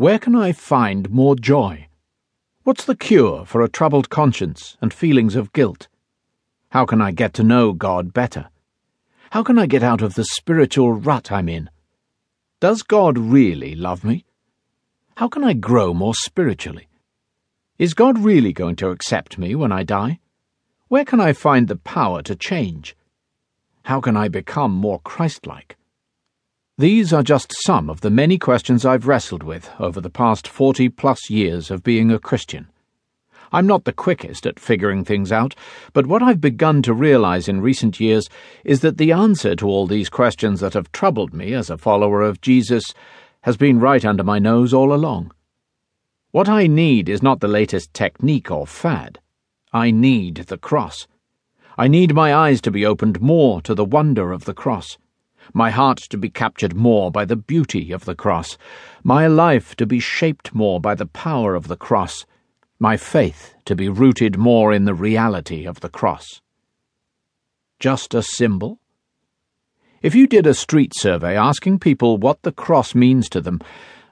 Where can I find more joy? What's the cure for a troubled conscience and feelings of guilt? How can I get to know God better? How can I get out of the spiritual rut I'm in? Does God really love me? How can I grow more spiritually? Is God really going to accept me when I die? Where can I find the power to change? How can I become more Christ like? These are just some of the many questions I've wrestled with over the past 40 plus years of being a Christian. I'm not the quickest at figuring things out, but what I've begun to realize in recent years is that the answer to all these questions that have troubled me as a follower of Jesus has been right under my nose all along. What I need is not the latest technique or fad. I need the cross. I need my eyes to be opened more to the wonder of the cross my heart to be captured more by the beauty of the cross, my life to be shaped more by the power of the cross, my faith to be rooted more in the reality of the cross. Just a symbol? If you did a street survey asking people what the cross means to them,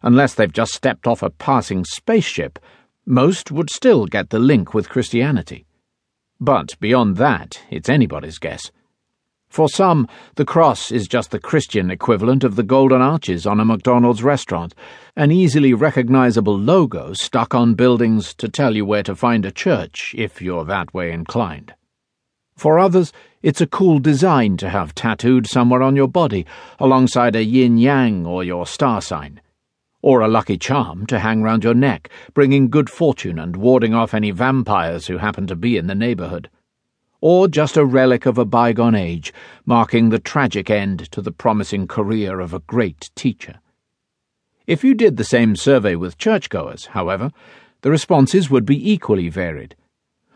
unless they've just stepped off a passing spaceship, most would still get the link with Christianity. But beyond that, it's anybody's guess. For some, the cross is just the Christian equivalent of the golden arches on a McDonald's restaurant, an easily recognizable logo stuck on buildings to tell you where to find a church if you're that way inclined. For others, it's a cool design to have tattooed somewhere on your body, alongside a yin yang or your star sign. Or a lucky charm to hang round your neck, bringing good fortune and warding off any vampires who happen to be in the neighborhood or just a relic of a bygone age, marking the tragic end to the promising career of a great teacher. If you did the same survey with churchgoers, however, the responses would be equally varied.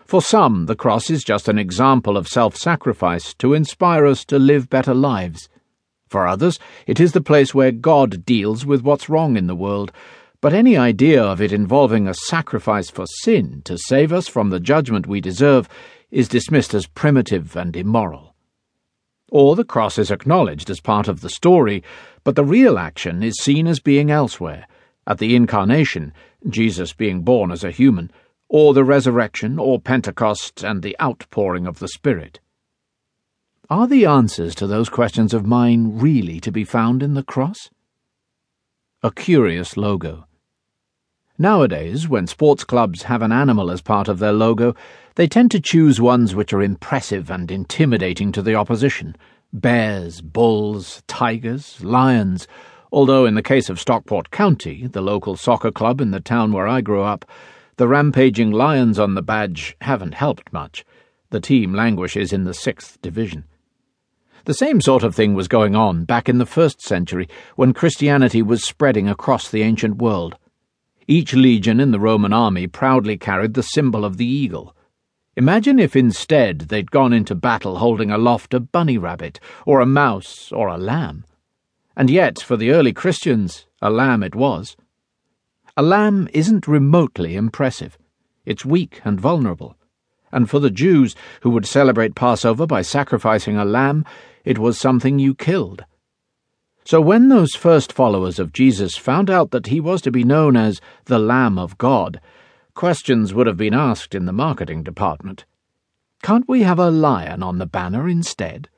For some, the cross is just an example of self sacrifice to inspire us to live better lives. For others, it is the place where God deals with what's wrong in the world, but any idea of it involving a sacrifice for sin to save us from the judgment we deserve is dismissed as primitive and immoral. Or the cross is acknowledged as part of the story, but the real action is seen as being elsewhere, at the incarnation, Jesus being born as a human, or the resurrection, or Pentecost and the outpouring of the Spirit. Are the answers to those questions of mine really to be found in the cross? A curious logo. Nowadays, when sports clubs have an animal as part of their logo, they tend to choose ones which are impressive and intimidating to the opposition bears, bulls, tigers, lions. Although, in the case of Stockport County, the local soccer club in the town where I grew up, the rampaging lions on the badge haven't helped much. The team languishes in the sixth division. The same sort of thing was going on back in the first century when Christianity was spreading across the ancient world. Each legion in the Roman army proudly carried the symbol of the eagle. Imagine if instead they'd gone into battle holding aloft a bunny rabbit, or a mouse, or a lamb. And yet, for the early Christians, a lamb it was. A lamb isn't remotely impressive. It's weak and vulnerable. And for the Jews, who would celebrate Passover by sacrificing a lamb, it was something you killed. So when those first followers of Jesus found out that he was to be known as the Lamb of God, Questions would have been asked in the marketing department. Can't we have a lion on the banner instead?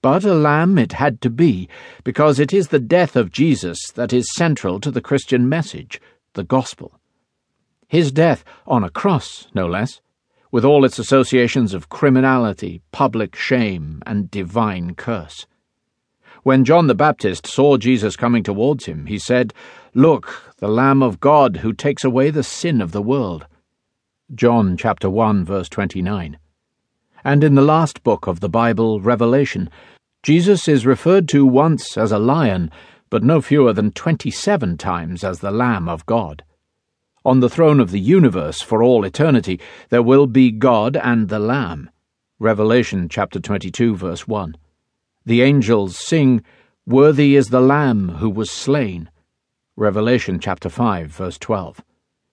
But a lamb it had to be, because it is the death of Jesus that is central to the Christian message, the gospel. His death on a cross, no less, with all its associations of criminality, public shame, and divine curse. When John the Baptist saw Jesus coming towards him, he said, Look, the Lamb of God who takes away the sin of the world. John chapter 1 verse 29. And in the last book of the Bible, Revelation, Jesus is referred to once as a lion, but no fewer than 27 times as the Lamb of God. On the throne of the universe for all eternity, there will be God and the Lamb. Revelation chapter 22 verse 1. The angels sing, Worthy is the Lamb who was slain. Revelation chapter 5, verse 12.